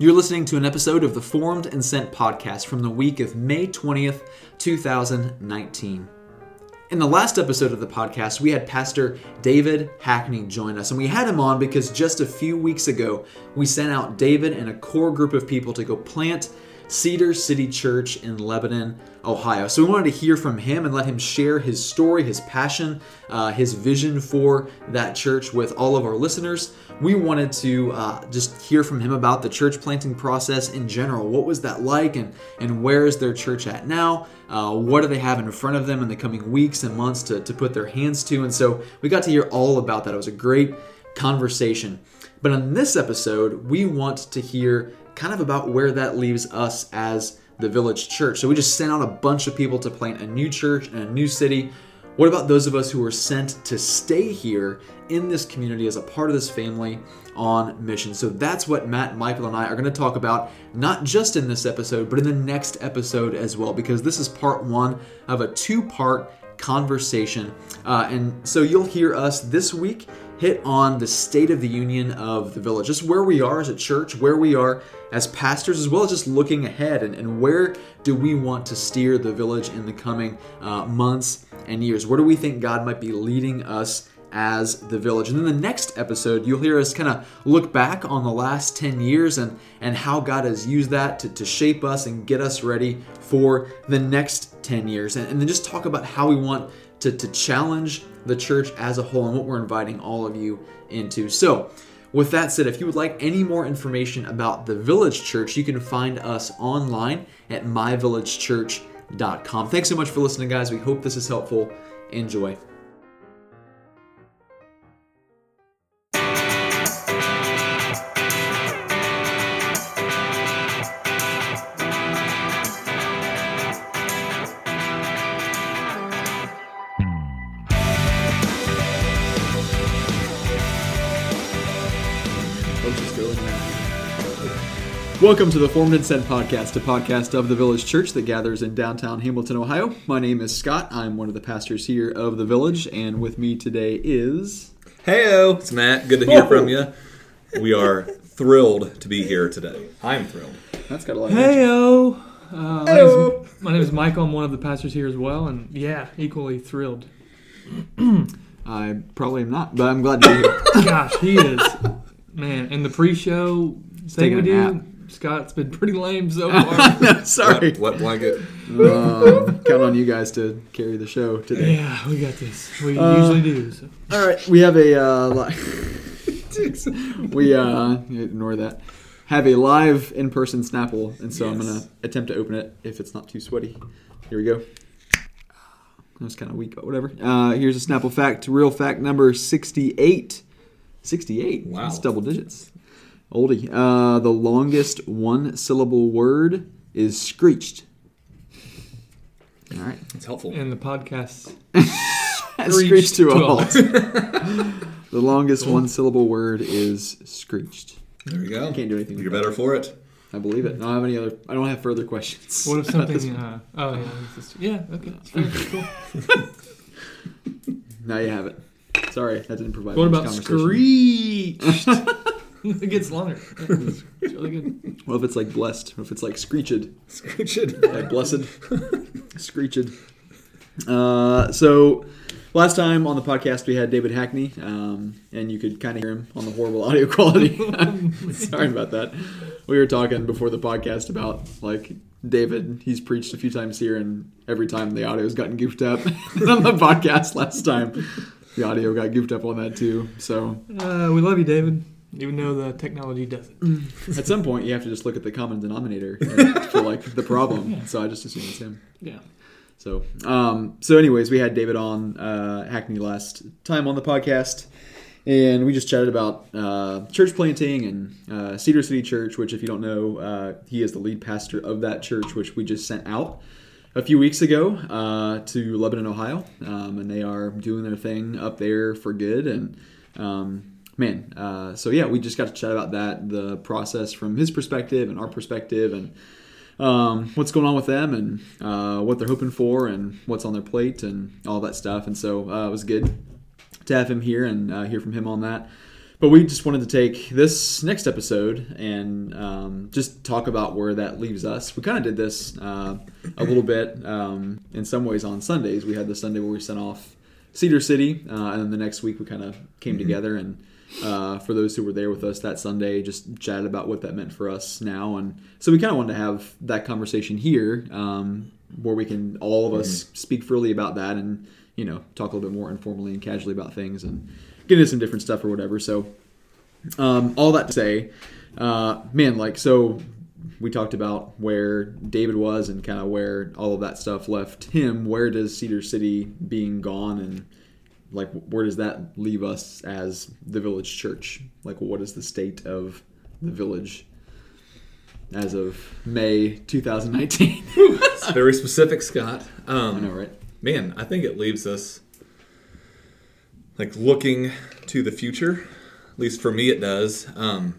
You're listening to an episode of the Formed and Sent podcast from the week of May 20th, 2019. In the last episode of the podcast, we had Pastor David Hackney join us, and we had him on because just a few weeks ago, we sent out David and a core group of people to go plant Cedar City Church in Lebanon, Ohio. So we wanted to hear from him and let him share his story, his passion, uh, his vision for that church with all of our listeners. We wanted to uh, just hear from him about the church planting process in general. What was that like, and and where is their church at now? Uh, what do they have in front of them in the coming weeks and months to, to put their hands to? And so we got to hear all about that. It was a great conversation. But on this episode, we want to hear kind of about where that leaves us as the village church. So we just sent out a bunch of people to plant a new church in a new city. What about those of us who were sent to stay here in this community as a part of this family on mission? So that's what Matt, Michael, and I are going to talk about, not just in this episode, but in the next episode as well, because this is part one of a two part conversation. Uh, and so you'll hear us this week hit on the state of the union of the village, just where we are as a church, where we are as pastors, as well as just looking ahead and, and where do we want to steer the village in the coming uh, months and years? Where do we think God might be leading us? as the village. And then the next episode, you'll hear us kind of look back on the last 10 years and, and how God has used that to, to shape us and get us ready for the next 10 years. And, and then just talk about how we want to, to challenge the church as a whole and what we're inviting all of you into. So, with that said, if you would like any more information about the Village Church, you can find us online at myvillagechurch.com. Thanks so much for listening, guys. We hope this is helpful. Enjoy. Welcome to the Formed and Sent podcast, a podcast of the Village Church that gathers in downtown Hamilton, Ohio. My name is Scott. I'm one of the pastors here of the Village, and with me today is. Heyo, it's Matt. Good to hear from you. We are thrilled to be here today. I'm thrilled. That's got a lot of energy. Heyo. Uh, my, name is, my name is Michael. I'm one of the pastors here as well, and yeah, equally thrilled. I probably am not, but I'm glad to be here. Gosh, he is man. In the pre-show thing taking we a do, nap. Scott's been pretty lame so far. no, sorry. Wet, wet blanket. Um, count on you guys to carry the show today. yeah, we got this. We Uh, usually do. So. All right, we have a uh, li- we uh, ignore that. Have a live in-person Snapple, and so I'm gonna attempt to open it if it's not too sweaty. Here we go. That was kind of weak, but whatever. Uh, here's a Snapple fact. Real fact number 68. 68. Wow. That's double digits. Oldie. Uh, the longest one-syllable word is screeched. All right. It's helpful. And the podcast. Screeched to a to a halt. the longest one-syllable word is screeched. There we go. Can't do anything You're that. better for it. I believe it. I don't have any other. I don't have further questions. What if something? Uh, oh yeah, just- yeah. Okay, it's fair, cool. Now you have it. Sorry, that didn't provide. What much about conversation. screeched? it gets longer. Yeah, it's, it's really good. What if it's like blessed? What if it's like screeched? Screeched. Like blessed, screeched. Uh, so last time on the podcast we had David Hackney, um, and you could kind of hear him on the horrible audio quality. Sorry about that. We were talking before the podcast about like David. He's preached a few times here, and every time the audio's gotten goofed up. On the podcast last time, the audio got goofed up on that too. So Uh, we love you, David. Even though the technology doesn't. at some point, you have to just look at the common denominator for like the problem. So I just assume it's him. Yeah. So, um, so anyways, we had David on uh, Hackney last time on the podcast, and we just chatted about uh, church planting and uh, Cedar City Church, which, if you don't know, uh, he is the lead pastor of that church, which we just sent out a few weeks ago uh, to Lebanon, Ohio, um, and they are doing their thing up there for good. And um, man, uh, so yeah, we just got to chat about that, the process from his perspective and our perspective, and um, what's going on with them and uh, what they're hoping for and what's on their plate and all that stuff. And so uh, it was good to have him here and uh, hear from him on that. but we just wanted to take this next episode and um, just talk about where that leaves us. We kind of did this uh, a little bit um, in some ways on Sundays. We had the Sunday where we sent off Cedar City, uh, and then the next week we kind of came Mm-hmm. together and. Uh, for those who were there with us that Sunday, just chatted about what that meant for us now, and so we kind of wanted to have that conversation here, um, where we can all of us Mm-hmm. speak freely about that, and you know talk a little bit more informally and casually about things, and get into some different stuff or whatever. So, um, all that to say, uh, man, like so, we talked about where David was and kind of where all of that stuff left him. Where does Cedar City being gone and like where does that leave us as the village church? Like, what is the state of the village as of May 2019? It's very specific, Scott. Um, I know, right? Man, I think it leaves us like looking to the future. At least for me, it does. Um,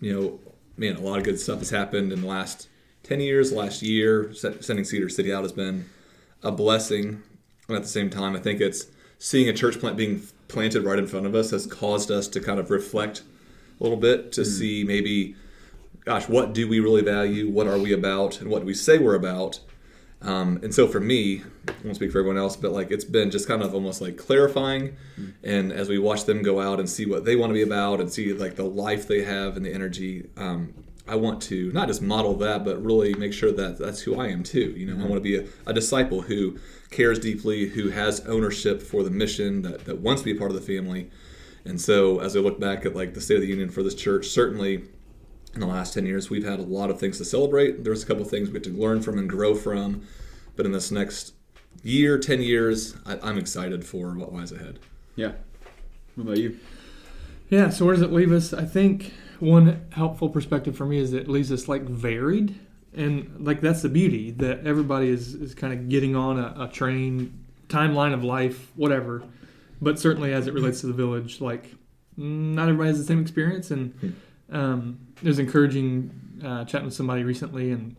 you know, man, a lot of good stuff has happened in the last ten years. Last year, sending Cedar City out has been a blessing, and at the same time, I think it's seeing a church plant being planted right in front of us has caused us to kind of reflect a little bit to see maybe, gosh, what do we really value? What are we about? And what do we say we're about? Um, and so for me, I won't speak for everyone else, but like it's been just kind of almost like clarifying. And as we watch them go out and see what they want to be about and see like the life they have and the energy, um, I want to not just model that, but really make sure that that's who I am too. You know, I want to be a, a disciple who cares deeply, who has ownership for the mission, that, that wants to be a part of the family. And so as I look back at like the State of the Union for this church, certainly in the last 10 years we've had a lot of things to celebrate there's a couple things we have to learn from and grow from but in this next year 10 years I, i'm excited for what lies ahead Yeah. What about you? Yeah, so where does it leave us? I think one helpful perspective for me is it leaves us like varied. And like that's the beauty that everybody is, is kind of getting on a, a train, timeline of life, whatever. But certainly as it relates to the village, like not everybody has the same experience. And um, it was encouraging uh, chatting with somebody recently, and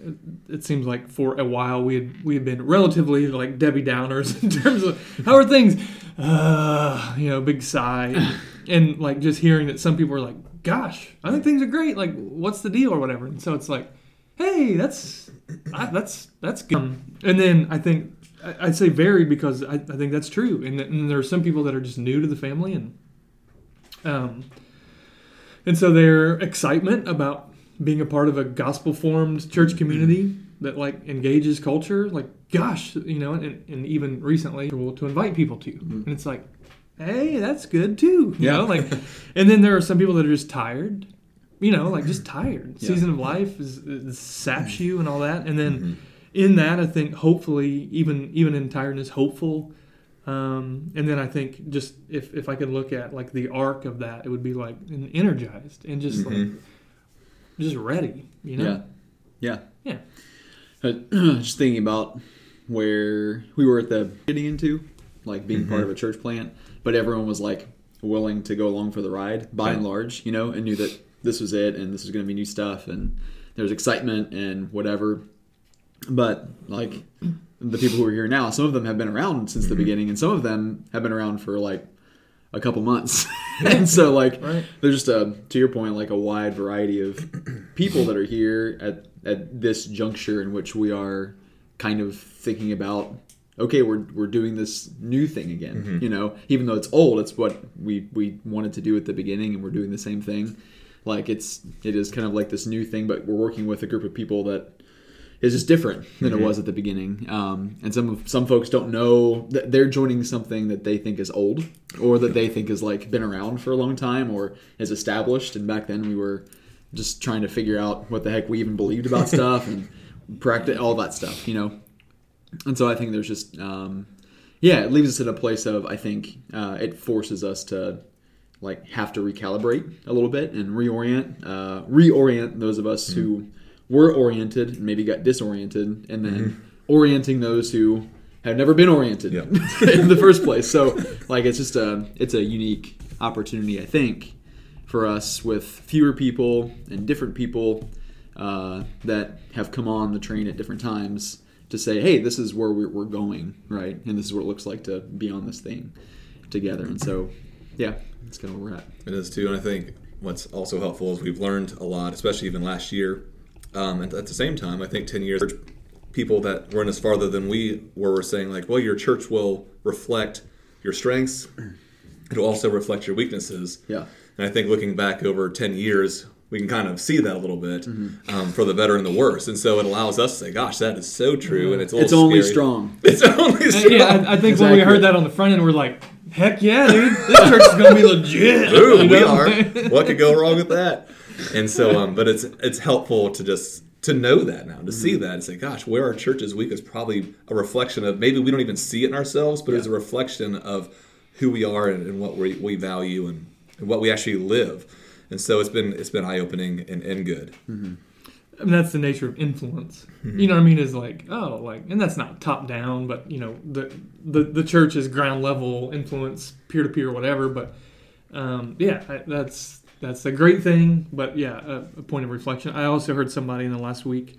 it, it seems like for a while we had we had been relatively like Debbie Downers in terms of how are things, uh, you know, big sigh, and like just hearing that some people are like, "Gosh, I think things are great. Like, what's the deal or whatever?" And so it's like, "Hey, that's I, that's that's good." Um, and then I think I, I'd say varied because I, I think that's true, and, that, and there are some people that are just new to the family and. Um, and so their excitement about being a part of a gospel formed church community that like engages culture, like gosh, you know, and, and even recently to invite people to. And it's like, hey, that's good too. You Yeah. know, like and then there are some people that are just tired. You know, like just tired. Yeah. Season of life is, is saps you and all that. And then in that I think hopefully even even in tiredness, hopeful um, and then I think just if, if I could look at like the arc of that, it would be like energized and just like just ready, you know? Yeah. Yeah. Yeah. Uh, just thinking about where we were at the getting into, like being part of a church plant, but everyone was like willing to go along for the ride by and large, you know, and knew that this was it and this was going to be new stuff and there's excitement and whatever. But like the people who are here now, some of them have been around since the mm-hmm. beginning and some of them have been around for like a couple months. and so like Right. there's just a to your point like a wide variety of people that are here at at this juncture in which we are kind of thinking about okay we're we're doing this new thing again mm-hmm. you know even though it's old it's what we we wanted to do at the beginning and we're doing the same thing like it's it is kind of like this new thing but we're working with a group of people that is just different than it was at the beginning. Um, and some of, some folks don't know that they're joining something that they think is old or that they think is like been around for a long time or is established. And back then we were just trying to figure out what the heck we even believed about stuff and practice all that stuff, you know. And so I think there's just um, yeah, it leaves us in a place of I think uh, it forces us to like have to recalibrate a little bit and reorient uh, reorient those of us who were oriented and maybe got disoriented and then orienting those who have never been oriented Yeah. in the first place. So like it's just a it's a unique opportunity i think for us with fewer people and different people uh, that have come on the train at different times to say hey this is where we're going right? And this is what it looks like to be on this thing together. And so Yeah, that's kind of where we're at. It is too, and I think what's also helpful is we've learned a lot, especially even last year. Um, and at the same time, I think ten years, people that weren't as farther than we were were saying like, well, your church will reflect your strengths. It'll also reflect your weaknesses. Yeah. And I think looking back over ten years, we can kind of see that a little bit um, for the better and the worse. And so it allows us to say, gosh, that is so true. And it's a It's only scary. strong. It's only And yeah, I, I think It's when we heard that on the front end, we're like, heck yeah, dude, this church is gonna be legit. Ooh, You we know? are. What could go wrong with that? And so, um, but it's it's helpful to just to know that now, to see that, and say, gosh, where our church is weak is probably a reflection of maybe we don't even see it in ourselves, but it's a reflection of who we are and, and what we, we value and, and what we actually live. And so it's been it's been eye opening and, and good. I mean, that's the nature of influence. You know what I mean? Is like, oh, like, and that's not top down, but you know, the the the church is ground level influence, peer to peer, whatever. But um, yeah, I, that's that's a great thing. But yeah, a, a point of reflection. I also heard somebody in the last week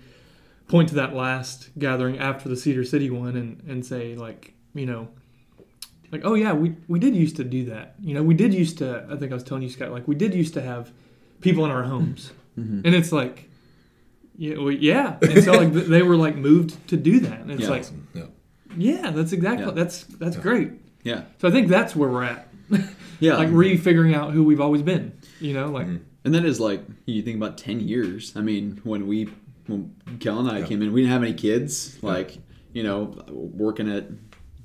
point to that last gathering after the Cedar City one and and say like, you know. Like oh yeah we, we did used to do that you know we did used to I think I was telling you Scott like we did used to have people in our homes and it's like yeah, well, yeah. And so like they were like moved to do that, and it's Yeah. like, Yeah. yeah, that's exactly Yeah. that's that's great. Yeah. So I think that's where we're at, Yeah. like re-figuring out who we've always been. You know, like mm-hmm. And that is like you think about ten years. I mean, when we when Kel and I Yeah. came in, we didn't have any kids. Like you know, working at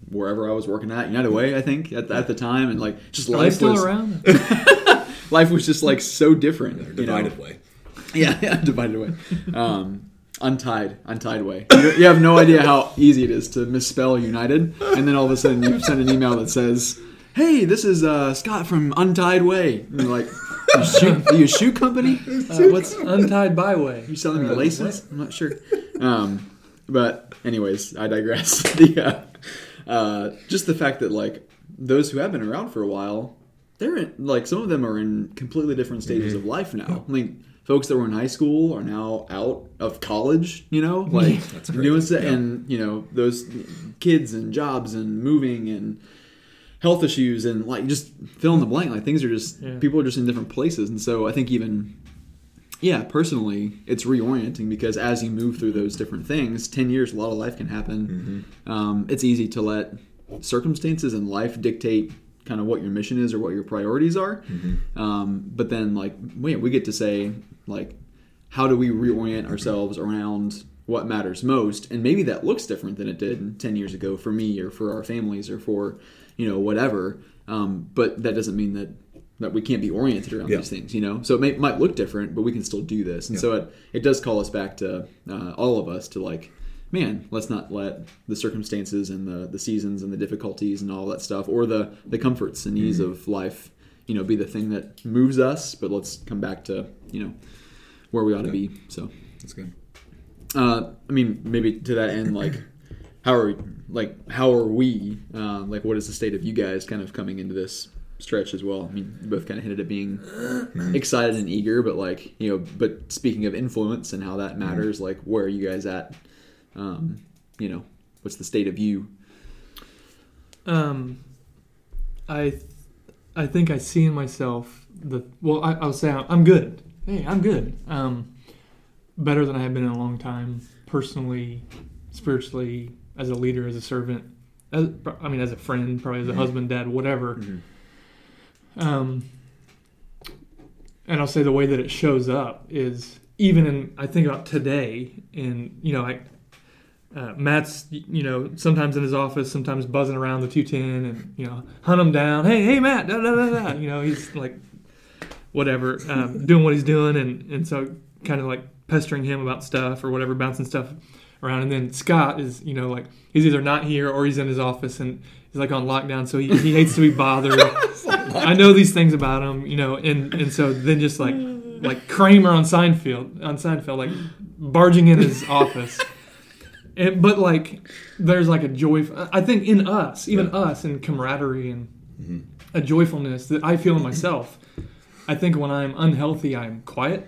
wherever I was working at United Way, I think at, at the time, and like just are life still was around? life was just like so different. you know? Divided way. Yeah, yeah, divided away. Um, untied, untied way. You, you have no idea how easy it is to misspell United, and then all of a sudden you send an email that says, "Hey, this is uh, Scott from Untied Way." And you're like, "You shoe, are you a shoe company? Uh, what's Untied byway. you selling me laces? I'm not sure." Um, but anyways, I digress. the uh, uh, just the fact that like those who have been around for a while, they're in, like some of them are in completely different stages of life now. I mean, folks that were in high school are now out of college. You know, like doing stuff, and you know those kids and jobs and moving and health issues and like just fill in the blank. Like things are just Yeah. people are just in different places, and so I think even yeah, personally, it's reorienting because as you move through those different things, 10 years, a lot of life can happen. Um, it's easy to let circumstances and life dictate kind of what your mission is or what your priorities are. Um, but then, like, wait, we get to say, like, how do we reorient ourselves around what matters most? And maybe that looks different than it did 10 years ago for me or for our families or for, you know, whatever. Um, but that doesn't mean that that we can't be oriented around Yeah. these things, you know. So it may, might look different, but we can still do this. And so it it does call us back to uh, all of us to like, man, let's not let the circumstances and the the seasons and the difficulties and all that stuff, or the the comforts and ease of life, you know, be the thing that moves us. But let's come back to you know where we ought to be. So, That's good. uh, I mean, maybe to that end, like. How are like how are we uh, like what is the state of you guys kind of coming into this stretch as well? I mean, you both kind of hinted at being excited and eager, but like you know, but speaking of influence and how that matters, like where are you guys at? Um, you know, what's the state of you? Um, I, th- I think I see in myself the well. I, I'll say I'm, good. Hey, I'm good. Um, better than I have been in a long time, personally, spiritually, as a leader, as a servant. As, I mean, as a friend, probably as a husband, dad, whatever. Um, and I'll say the way that it shows up is even in I think about today, and you know, I uh, Matt's, you know, sometimes in his office, sometimes buzzing around the 210 and, you know, hunt him down. Hey, hey, Matt, da, da, da, da. You know, he's like, whatever, um, doing what he's doing. And, and so kind of like pestering him about stuff or whatever, bouncing stuff around. And then Scott is, you know, like, he's either not here or he's in his office and he's like on lockdown. So he, he hates to be bothered. I know these things about him, you know, and, and so then just like, like Kramer on Seinfeld, on Seinfeld, like barging in his office. And, but like, there's like a joy. I think in us, even us, in camaraderie and mm-hmm. a joyfulness that I feel in myself. I think when I'm unhealthy, I'm quiet,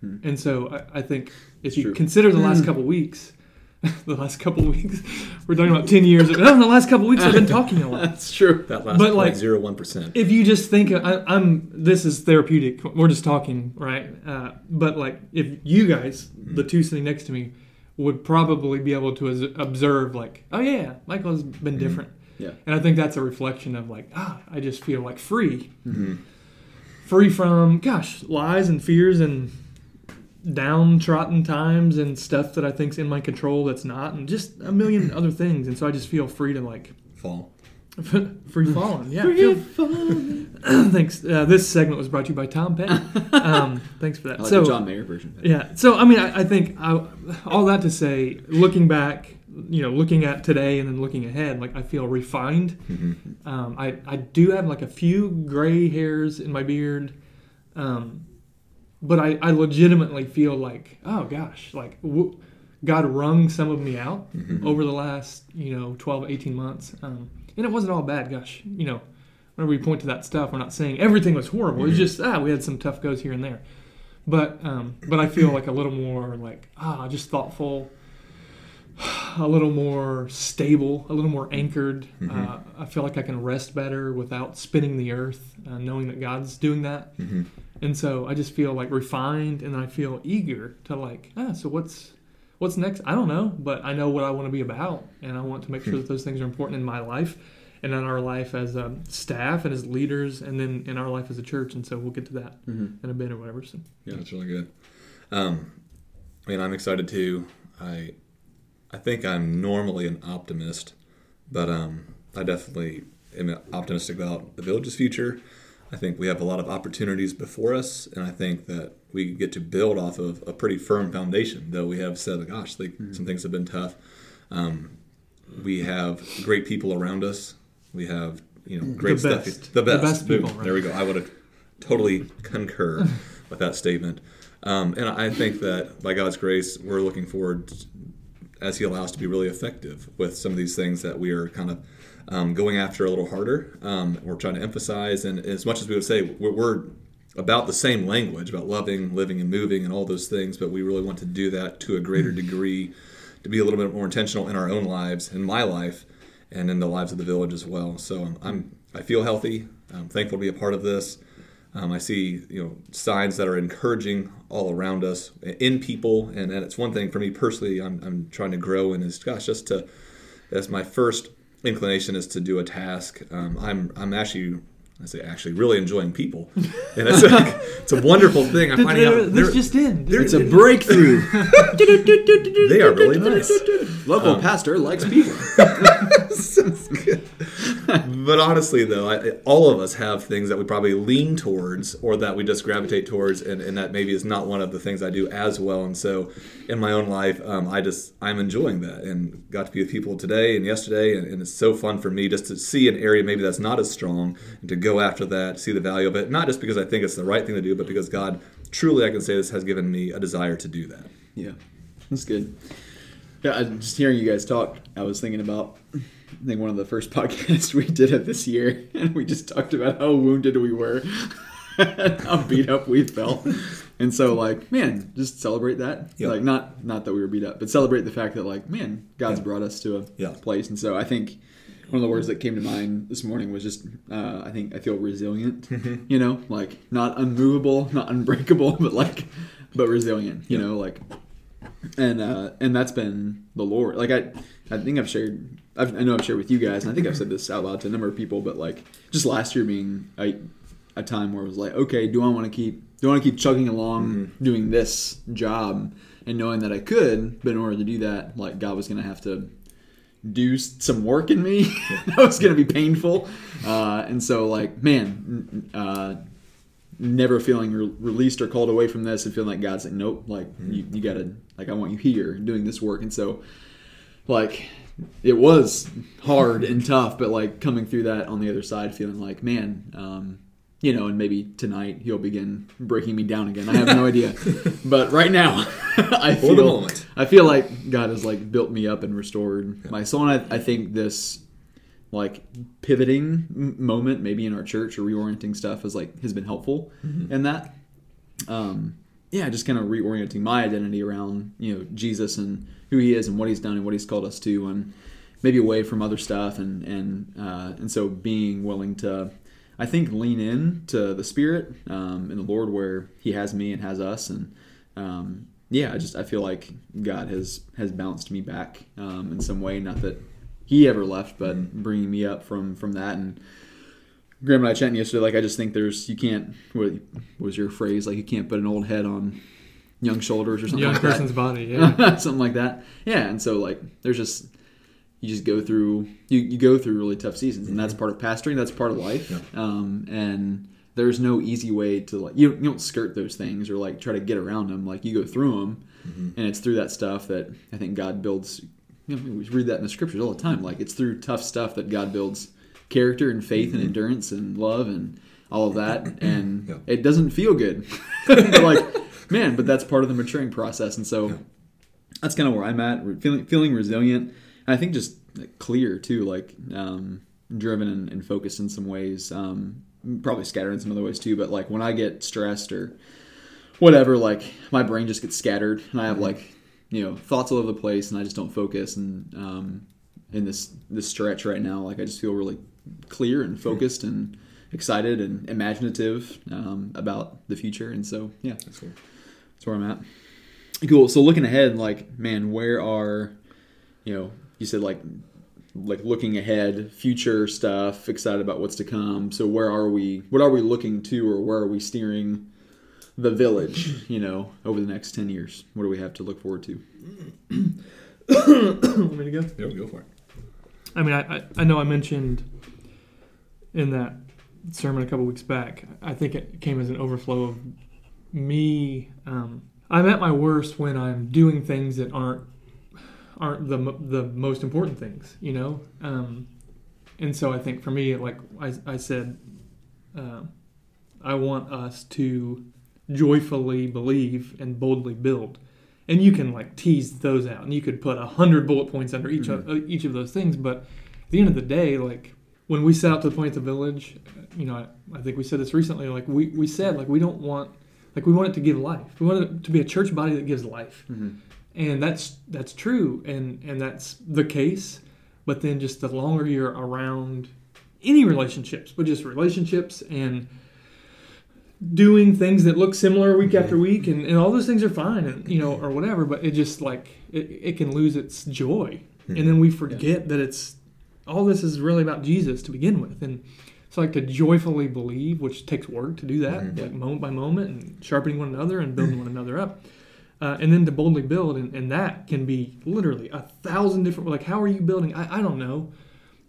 hmm. and so I, I think if you true. consider the last hmm. couple weeks, the last couple weeks. We're talking about ten years. No, oh, the last couple weeks I've been talking a lot. That's true. That last But, like- 0.01 percent. If you just think uh, I, I'm, this is therapeutic. We're just talking, right? Uh, but like, if you guys, the hmm. two sitting next to me, would probably be able to observe, like, oh yeah, Michael has been different. Yeah. And I think that's a reflection of like, ah, I just feel like free, Mm-hmm. free from, gosh, lies and fears and downtrodden times and stuff that I think's in my control that's not, and just a million other things. And so I just feel free to like Fall. free falling. Yeah. feel- thanks. Uh, this segment was brought to you by Tom Petty. Um, thanks for that. I like so the John Mayer version. yeah. So I mean, I, I think I, all that to say, looking back, you know, looking at today and then looking ahead, like I feel refined. Mm-hmm. Um, I I do have like a few gray hairs in my beard, um, but I I legitimately feel like oh gosh, like w- God wrung some of me out Mm-hmm. over the last you know 12, 18 months, um, and it wasn't all bad. Gosh, you know. Whenever we point to that stuff, we're not saying everything was horrible. It's just ah, we had some tough goes here and there but um, but I feel like a little more like ah, just thoughtful, a little more stable, a little more anchored. Uh, I feel like I can rest better without spinning the earth, uh, knowing that God's doing that. Mm-hmm. And so I just feel like refined, and I feel eager to like ah, so what's what's next? I don't know, but I know what I want to be about, and I want to make sure that those things are important in my life. And in our life as a staff and as leaders, and then in our life as a church, and so we'll get to that Mhm. in a bit or whatever. So Yeah, that's really good. Um, I mean, I'm excited too. I, I think I'm normally an optimist, but um, I definitely am optimistic about the village's future. I think we have a lot of opportunities before us, and I think that we get to build off of a pretty firm foundation. Though we have said, "Gosh, like, some things have been tough." Um, we have great people around us. We have you know great The stuff. best. The The best. best people, right. There we go. I would have totally concur with that statement. Um, and I think that by God's grace, we're looking forward, as He allows, to be really effective with some of these things that we are kind of um, going after a little harder. Um, we're trying to emphasize, and as much as we would say we're, we're about the same language about loving, living, and moving, and all those things, but we really want to do that to a greater degree, to be a little bit more intentional in our own lives, in my life, and in the lives of the village as well. So um, I'm I feel healthy. I'm thankful to be a part of this. Um, I see you know signs that are encouraging all around us in people, and, and it's one thing for me personally. I'm, I'm trying to grow and is gosh just to as my first inclination is to do a task. Um, I'm I'm actually I say actually really enjoying people, and it's like, it's a wonderful thing. I'm finding out this they're- just in. It's a breakthrough. they are really nice. Local pastor likes people. but honestly, though, I, all of us have things that we probably lean towards or that we just gravitate towards, and, and that maybe is not one of the things I do as well. And so, in my own life, um, I just I'm enjoying that, and got to be with people today and yesterday, and, and it's so fun for me just to see an area maybe that's not as strong, and to go after that, see the value of it, not just because I think it's the right thing to do, but because God truly, I can say this has given me a desire to do that. Yeah, that's good. Yeah, I, just hearing you guys talk, I was thinking about I think one of the first podcasts we did of this year, and we just talked about how wounded we were, how beat up we felt, and so like, man, just celebrate that. Yeah. Like, not not that we were beat up, but celebrate the fact that like, man, God's Yeah. brought us to a Yeah. place, and so I think one of the words that came to mind this morning was just uh, I think I feel resilient. You know, like not unmovable, not unbreakable, but like but resilient. You Yeah. know, like and uh, and that's been the Lord. Like I, I think I've shared. I've, I know I've shared with you guys, and I think I've said this out loud to a number of people. But like, just last year being a, a time where it was like, okay, do I want to keep do I want to keep chugging along doing this job, and knowing that I could, but in order to do that, like God was going to have to do some work in me that was going to be painful, uh, and so like, man. Uh, never feeling re- released or called away from this and feeling like God's like, nope, like you, you gotta, like I want you here doing this work. And so, like, it was hard and tough, but like coming through that on the other side, feeling like, man, um, you know, and maybe tonight he'll begin breaking me down again. I have no idea, but right now, I For feel, moment. I feel like God has like built me up and restored my soul. And I, I think this like pivoting moment maybe in our church or reorienting stuff is like has been helpful in that um yeah, just kind of reorienting my identity around you know Jesus and who He is and what He's done and what He's called us to, and maybe away from other stuff, and and uh, and so being willing to, I think, lean in to the Spirit um, and the Lord where He has me and has us, and um, yeah, I just I feel like God has has bounced me back um, in some way. Not that He ever left, but bringing me up from from that and. Graham and I chatting yesterday. Like I just think there's you can't. What was your phrase? Like you can't put an old head on young shoulders or something. Young like person's that. body, yeah. something like that. Yeah, and so like there's just you just go through you, you go through really tough seasons, and that's mm-hmm. part of pastoring. That's part of life. Um, and there's no easy way to like you, you don't skirt those things or like try to get around them. Like you go through them, mm-hmm. and it's through that stuff that I think God builds. You know, we read that in the scriptures all the time. Like it's through tough stuff that God builds character and faith and mm-hmm. endurance and love and all of that. And Yeah. it doesn't feel good. But, like, man, but that's part of the maturing process. And so that's kind of where I'm at. Feeling feeling resilient, I think just clear too, like um, driven and, and focused in some ways. Um, probably scattered in some other ways too. But like when I get stressed or whatever, like my brain just gets scattered, and I have like you know thoughts all over the place, and I just don't focus. And um, in this this stretch right now, like I just feel really clear and focused and excited and imaginative um, about the future. And so yeah, That's cool. that's where I'm at. Cool. So looking ahead, like, man, where are, you know, you said like, like looking ahead, future stuff, excited about what's to come. So where are we? What are we looking to, or where are we steering the village? You know, over the next ten years, what do we have to look forward to? Want me to go? Yeah, go for it. I mean, I, I, I know I mentioned in that sermon a couple weeks back, I think it came as an overflow of me. Um, I'm at my worst when I'm doing things that aren't aren't the the most important things, you know. Um, and so I think for me, like I, I said, uh, I want us to joyfully believe and boldly build. And you can like tease those out, and you could put a hundred bullet points under each of, uh, each of those things. But at the end of the day, like when we set out to the point at the village, uh, you know, I, I think we said this recently. Like we, we said, like we don't want, like we want it to give life. We want it to be a church body that gives life, and that's that's true, and and that's the case. But then just the longer you're around any relationships, but just relationships and doing things that look similar week after week and, and all those things are fine and you know or whatever but it just like it, it can lose its joy. Hmm. And then we forget that it's all this is really about jesus to begin with. And it's like to joyfully believe which takes work to do that mm-hmm. like moment by moment and sharpening one another and building one another up uh, and then to boldly build and, and that can be literally a thousand different like how are you building? I, I don't know.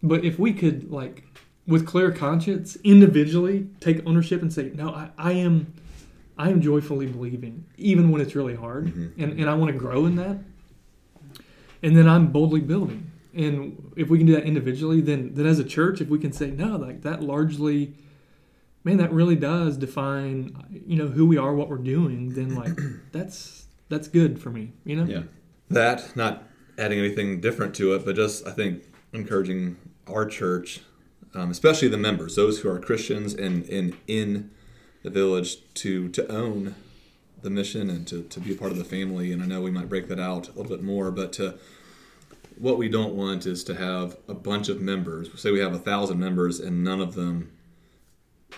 But if we could like with clear conscience individually take ownership and say no i, I am i am joyfully believing even when it's really hard and, and i want to grow in that and then i'm boldly building. And if we can do that individually then then as a church if we can say no like that largely man that really does define you know who we are what we're doing then like that's that's good for me you know Yeah. That, not adding anything different to it, but just I think encouraging our church, um, especially the members, those who are Christians and, and in the village, to to own the mission and to, to be a part of the family. And I know we might break that out a little bit more, but to what we don't want is to have a bunch of members. Say we have a thousand members and none of them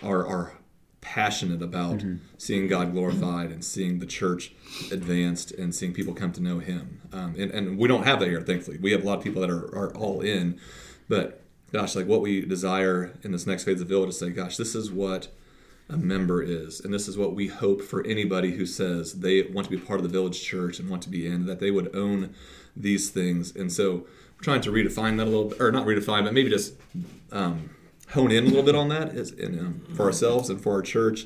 are are passionate about seeing God glorified and seeing the church advanced and seeing people come to know Him. Um, and, and we don't have that here, thankfully. We have a lot of people that are, are all in, but gosh, like what we desire in this next phase of Village is say, gosh, this is what a member is, and this is what we hope for anybody who says they want to be part of the Village Church and want to be in, that they would own these things. And so we're trying to redefine that a little bit, or not redefine, but maybe just um, hone in a little bit on that is, in, um, for ourselves and for our church.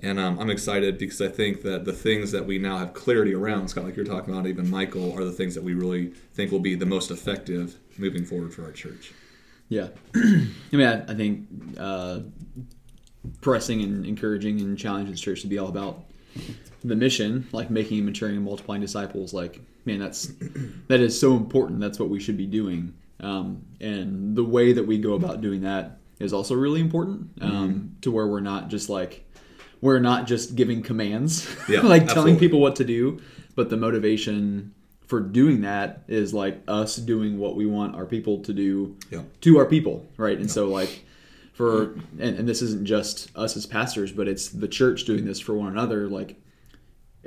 And um, I'm excited because I think that the things that we now have clarity around, Scott, like you're talking about, even Michael, are the things that we really think will be the most effective moving forward for our church. Yeah, I mean, I, I think uh, pressing and encouraging and challenging the church to be all about the mission, like making, and maturing, and multiplying disciples. Like, man, that's that is so important. That's what we should be doing, um, and the way that we go about doing that is also really important. Um, To where we're not just like we're not just giving commands, Yeah, like telling people what to do, but the motivation for doing that is like us doing what we want our people to do Yeah. to our people, right? And so like for and, and this isn't just us as pastors, but it's the church doing this for one another, like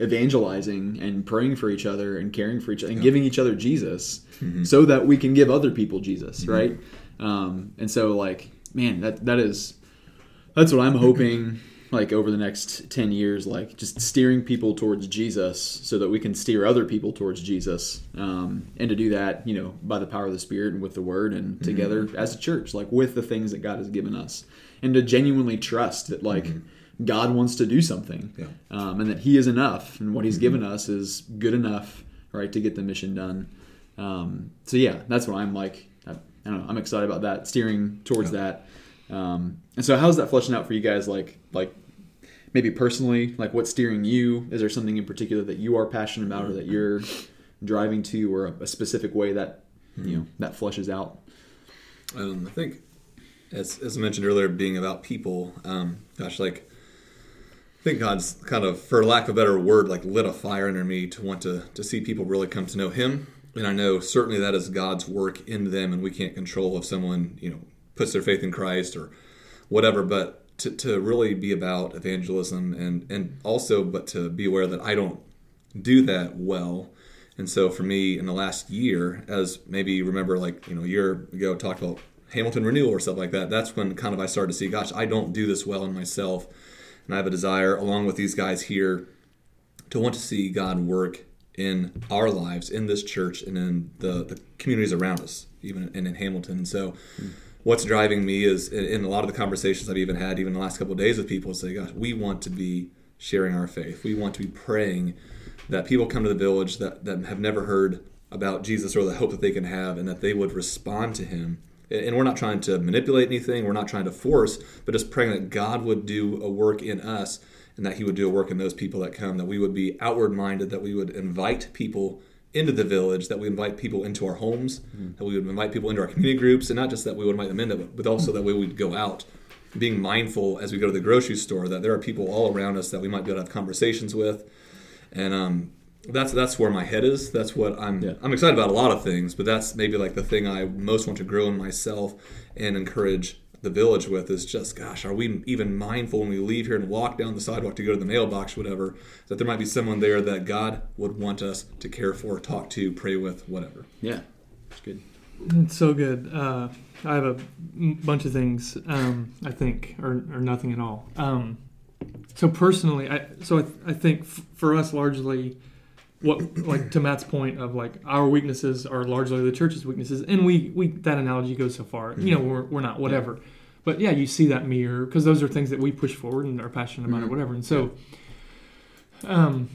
evangelizing and praying for each other and caring for each other and giving each other Jesus so that we can give other people Jesus, right? Um, and so like, man, that that is that's what I'm hoping like over the next 10 years like just steering people towards jesus so that we can steer other people towards jesus um, and to do that you know by the power of the spirit and with the word and together as a church like with the things that god has given us. And to genuinely trust that like god wants to do something Yeah. um, and that he is enough and what he's given us is good enough right to get the mission done. Um, so yeah that's what i'm like I, don't know i'm excited about that steering towards that. Um, and so how's that fleshing out for you guys like like maybe personally? Like what's steering you? Is there something in particular that you are passionate about or that you're driving to or a, a specific way that you know that flushes out? Um, I think, as, as I mentioned earlier, being about people, um, gosh, like, I think God's kind of, for lack of a better word, like lit a fire under me to want to, to see people really come to know Him. And I know certainly that is God's work in them, and we can't control if someone, you know, puts their faith in Christ or whatever, but to, to really be about evangelism and, and also, but to be aware that I don't do that well. And so for me, in the last year, as maybe you remember, like you know, a year ago, talked about Hamilton renewal or stuff like that. That's when kind of I started to see, gosh, I don't do this well in myself, and I have a desire, along with these guys here, to want to see God work in our lives, in this church, and in the, the communities around us, even and in Hamilton. And so, what's driving me is in, in a lot of the conversations I've even had, even the last couple of days with people, say, gosh, we want to be sharing our faith. We want to be praying that people come to the village that, that have never heard about Jesus or the hope that they can have, and that they would respond to Him. And we're not trying to manipulate anything. We're not trying to force, but just praying that God would do a work in us and that He would do a work in those people that come, that we would be outward minded, that we would invite people into the village, that we invite people into our homes, that we would invite people into our community groups, and not just that we would invite them into, but also that we would go out, being mindful as we go to the grocery store that there are people all around us that we might be able to have conversations with, and um, that's that's where my head is. That's what I'm. Yeah. I'm excited about a lot of things, but that's maybe like the thing I most want to grow in myself and encourage the village with is just, gosh, are we even mindful when we leave here and walk down the sidewalk to go to the mailbox, whatever, that there might be someone there that God would want us to care for, talk to, pray with, whatever. yeah it's good It's so good. Uh, I have a m- bunch of things. Um, I think, or, or nothing at all. Um, so personally, I so I, I think f- for us largely, what like to Matt's point of like our weaknesses are largely the church's weaknesses, and we we that analogy goes so far. You know, we're we're not whatever, but yeah, you see that mirror because those are things that we push forward and are passionate about or Mhm. whatever. And so, um,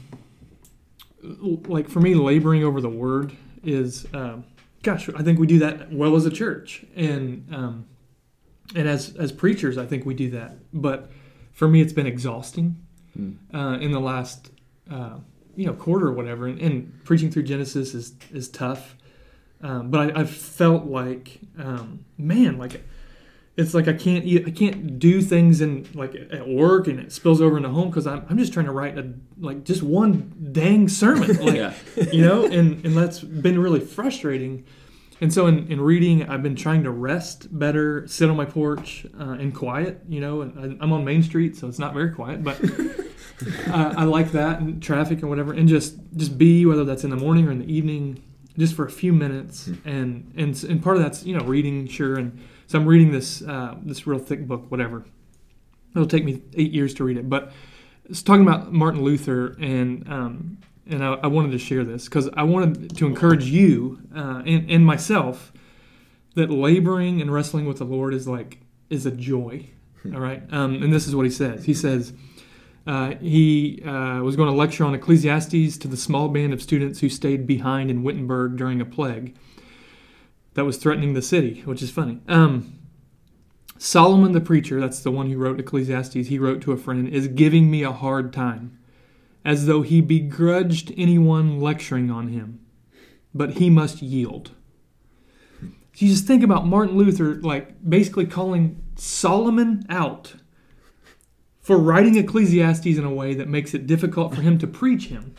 like for me, laboring over the word is. Um, gosh, I think we do that well as a church, and um, and as as preachers, I think we do that. But for me, it's been exhausting Mm. uh, in the last uh, you know quarter or whatever. And, and preaching through Genesis is is tough, um, but I, I've felt like um, man, like it's like I can't I can't do things in like at work and it spills over into home because I'm, I'm just trying to write a like just one dang sermon like yeah. you know? And and that's been really frustrating. And so in, in reading i've been trying to rest better sit on my porch uh, and quiet you know? And I- i'm on main street so it's not very quiet but uh, i like that and traffic and whatever and just just be whether that's in the morning or in the evening just for a few minutes and and and part of that's you know reading sure and so i'm reading this uh, this real thick book whatever it'll take me eight years to read it but it's talking about Martin Luther, and um, and I, I wanted to share this because I wanted to encourage you uh, and, and myself that laboring and wrestling with the Lord is like is a joy. All right, um, and this is what he says. He says uh, he uh, was going to lecture on Ecclesiastes to the small band of students who stayed behind in Wittenberg during a plague that was threatening the city, which is funny. Um, Solomon the preacher, that's the one who wrote Ecclesiastes, he wrote to a friend, is giving me a hard time, as though he begrudged anyone lecturing on him. But he must yield. So you just think about Martin Luther, like basically calling Solomon out for writing Ecclesiastes in a way that makes it difficult for him to preach him.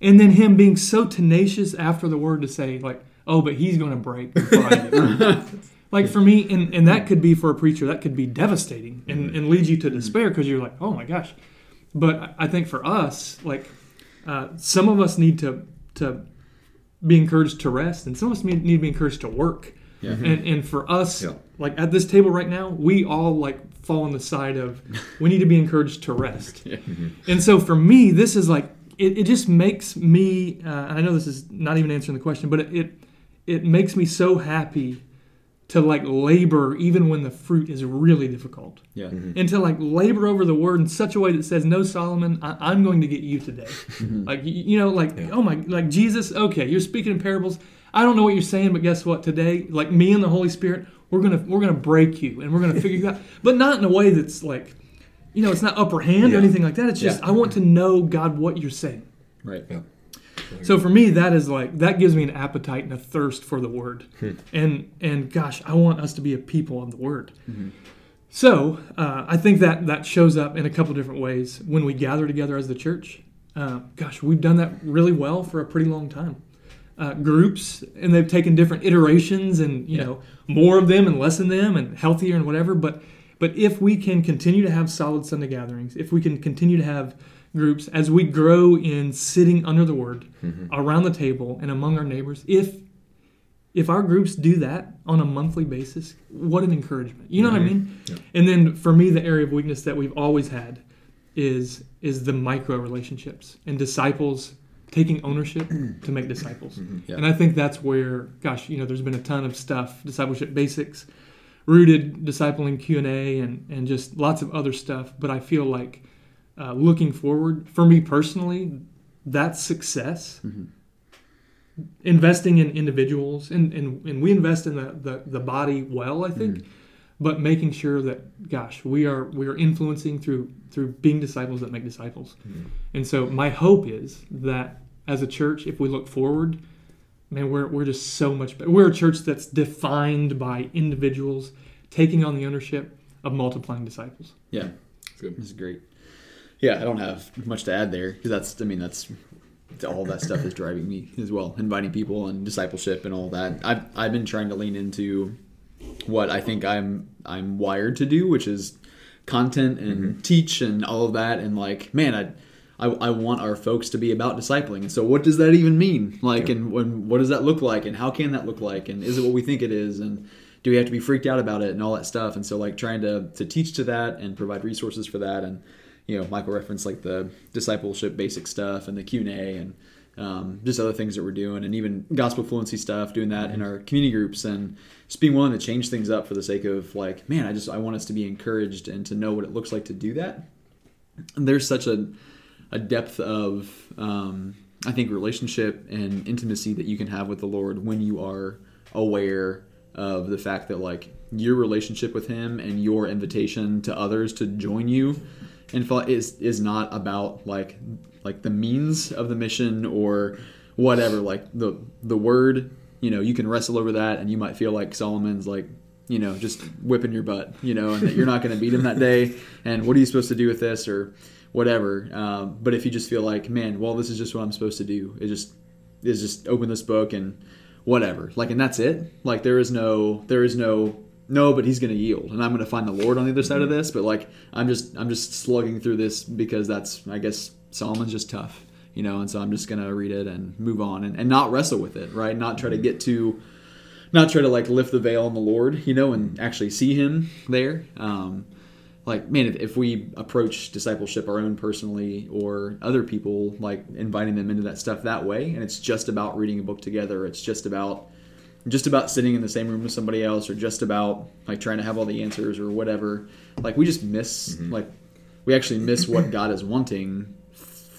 And then him being so tenacious after the word to say, like, oh, but he's going to break like for me, and, and that could be for a preacher, that could be devastating and, and lead you to despair because you're like, oh my gosh. But I think for us, like, uh, some of us need to to be encouraged to rest, and some of us need need to be encouraged to work. Yeah. And and for us, Yeah. Like at this table right now, we all like fall on the side of we need to be encouraged to rest. Yeah. Mm-hmm. And so for me, this is like it, it just makes me. Uh, I know this is not even answering the question, but it, it it makes me so happy to like labor even when the fruit is really difficult Yeah. Mm-hmm. and to like labor over the word in such a way that says no solomon I, i'm going to get you today mm-hmm. like you, you know like oh my like jesus okay you're speaking in parables i don't know what you're saying but guess what today like me and the holy spirit we're gonna we're gonna break you and we're gonna figure you out but not in a way that's like you know it's not upper hand or anything like that it's just Yeah. i want to know god what you're saying Right. Yeah. so for me, that is like that gives me an appetite and a thirst for the word, and and gosh, I want us to be a people of the word. So uh, I think that that shows up in a couple different ways when we gather together as the church. Uh, gosh, we've done that really well for a pretty long time. Uh, groups, and they've taken different iterations, and you Yeah. know more of them and less in them, and healthier and whatever. But but if we can continue to have solid Sunday gatherings, if we can continue to have groups as we grow in sitting under the Word around the table and among our neighbors, if if our groups do that on a monthly basis, what an encouragement! You know what I mean? Yeah. And then for me, the area of weakness that we've always had is is the micro relationships and disciples taking ownership mm-hmm. to make disciples. Mm-hmm. Yeah. And I think that's where, gosh, you know, there's been a ton of stuff, discipleship basics, rooted discipling Q and A, and and just lots of other stuff. But I feel like uh, looking forward, for me personally, that's success. Mm-hmm. Investing in individuals, and, and, and we invest in the, the, the body well, I think, but making sure that, gosh, we are we are influencing through through being disciples that make disciples. And so my hope is that as a church, if we look forward, man, we're, we're just so much better. We're a church that's defined by individuals taking on the ownership of multiplying disciples. Yeah. good. This is great. Yeah, I don't have much to add there because that's, I mean, that's all that stuff is driving me as well. Inviting people and discipleship and all that. I've, I've been trying to lean into what I think I'm I'm wired to do, which is content and mm-hmm. teach and all of that. And like, man, I. I, I want our folks to be about discipling. And so, what does that even mean? Like, and when, what does that look like? And how can that look like? And is it what we think it is? And do we have to be freaked out about it and all that stuff? And so, like, trying to, to teach to that and provide resources for that. And, you know, Michael referenced like the discipleship basic stuff and the Q&A and um, just other things that we're doing and even gospel fluency stuff, doing that in our community groups and just being willing to change things up for the sake of like, man, I just, I want us to be encouraged and to know what it looks like to do that. And there's such a, a depth of um, I think relationship and intimacy that you can have with the Lord when you are aware of the fact that like your relationship with Him and your invitation to others to join you and is is not about like like the means of the mission or whatever. Like the the word you know you can wrestle over that and you might feel like Solomon's like you know just whipping your butt you know and that you're not going to beat him that day. And what are you supposed to do with this? Or whatever. Um, but if you just feel like, man, well, this is just what I'm supposed to do. It just is just open this book and whatever. Like, and that's it. Like, there is no, there is no, no, but he's going to yield, and I'm going to find the Lord on the other side of this. But like, I'm just, I'm just slugging through this because that's, I guess, Solomon's just tough, you know. And so I'm just going to read it and move on and, and not wrestle with it, right? Not try to get to, not try to like lift the veil on the Lord, you know, and actually see Him there. Um, like man if, if we approach discipleship our own personally or other people like inviting them into that stuff that way and it's just about reading a book together it's just about just about sitting in the same room with somebody else or just about like trying to have all the answers or whatever like we just miss like we actually miss what god is wanting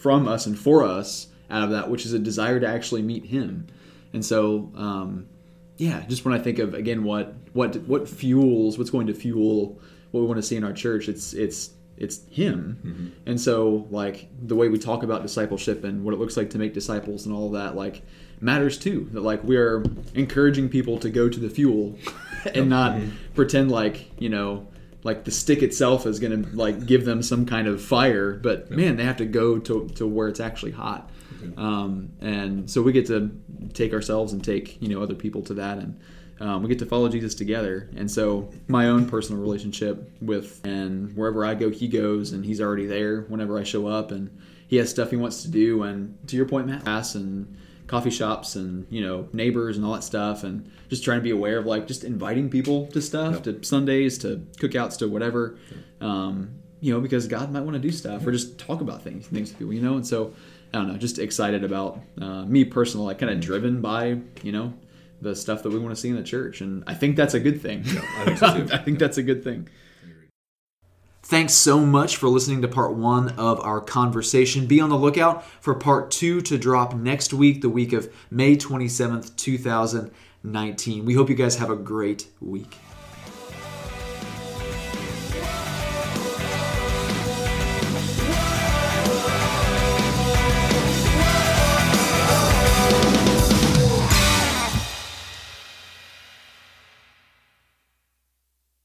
from us and for us out of that which is a desire to actually meet him. And so um, yeah just when i think of again what what what fuels what's going to fuel what we want to see in our church it's it's it's him. And so like the way we talk about discipleship and what it looks like to make disciples and all that like matters too. That like we're encouraging people to go to the fuel and not pretend like you know like the stick itself is going to like give them some kind of fire, but man, they have to go to, to where it's actually hot. Um, and so we get to take ourselves and take you know other people to that, and um, we get to follow Jesus together. And so my own personal relationship with and wherever I go, he goes, and he's already there whenever I show up, and he has stuff he wants to do. And to your point, Matt, and coffee shops and you know neighbors and all that stuff. And just trying to be aware of like just inviting people to stuff to sundays to cookouts to whatever. Um, you know because god might want to do stuff or just talk about things things with people you know? And so i don't know just excited about uh, me personally like kind of driven by you know the stuff that we want to see in the church and i think that's a good thing I think so i think that's a good thing Thanks so much for listening to part one of our conversation. Be on the lookout for part two to drop next week, the week of May 27th, 2019. We hope you guys have a great week.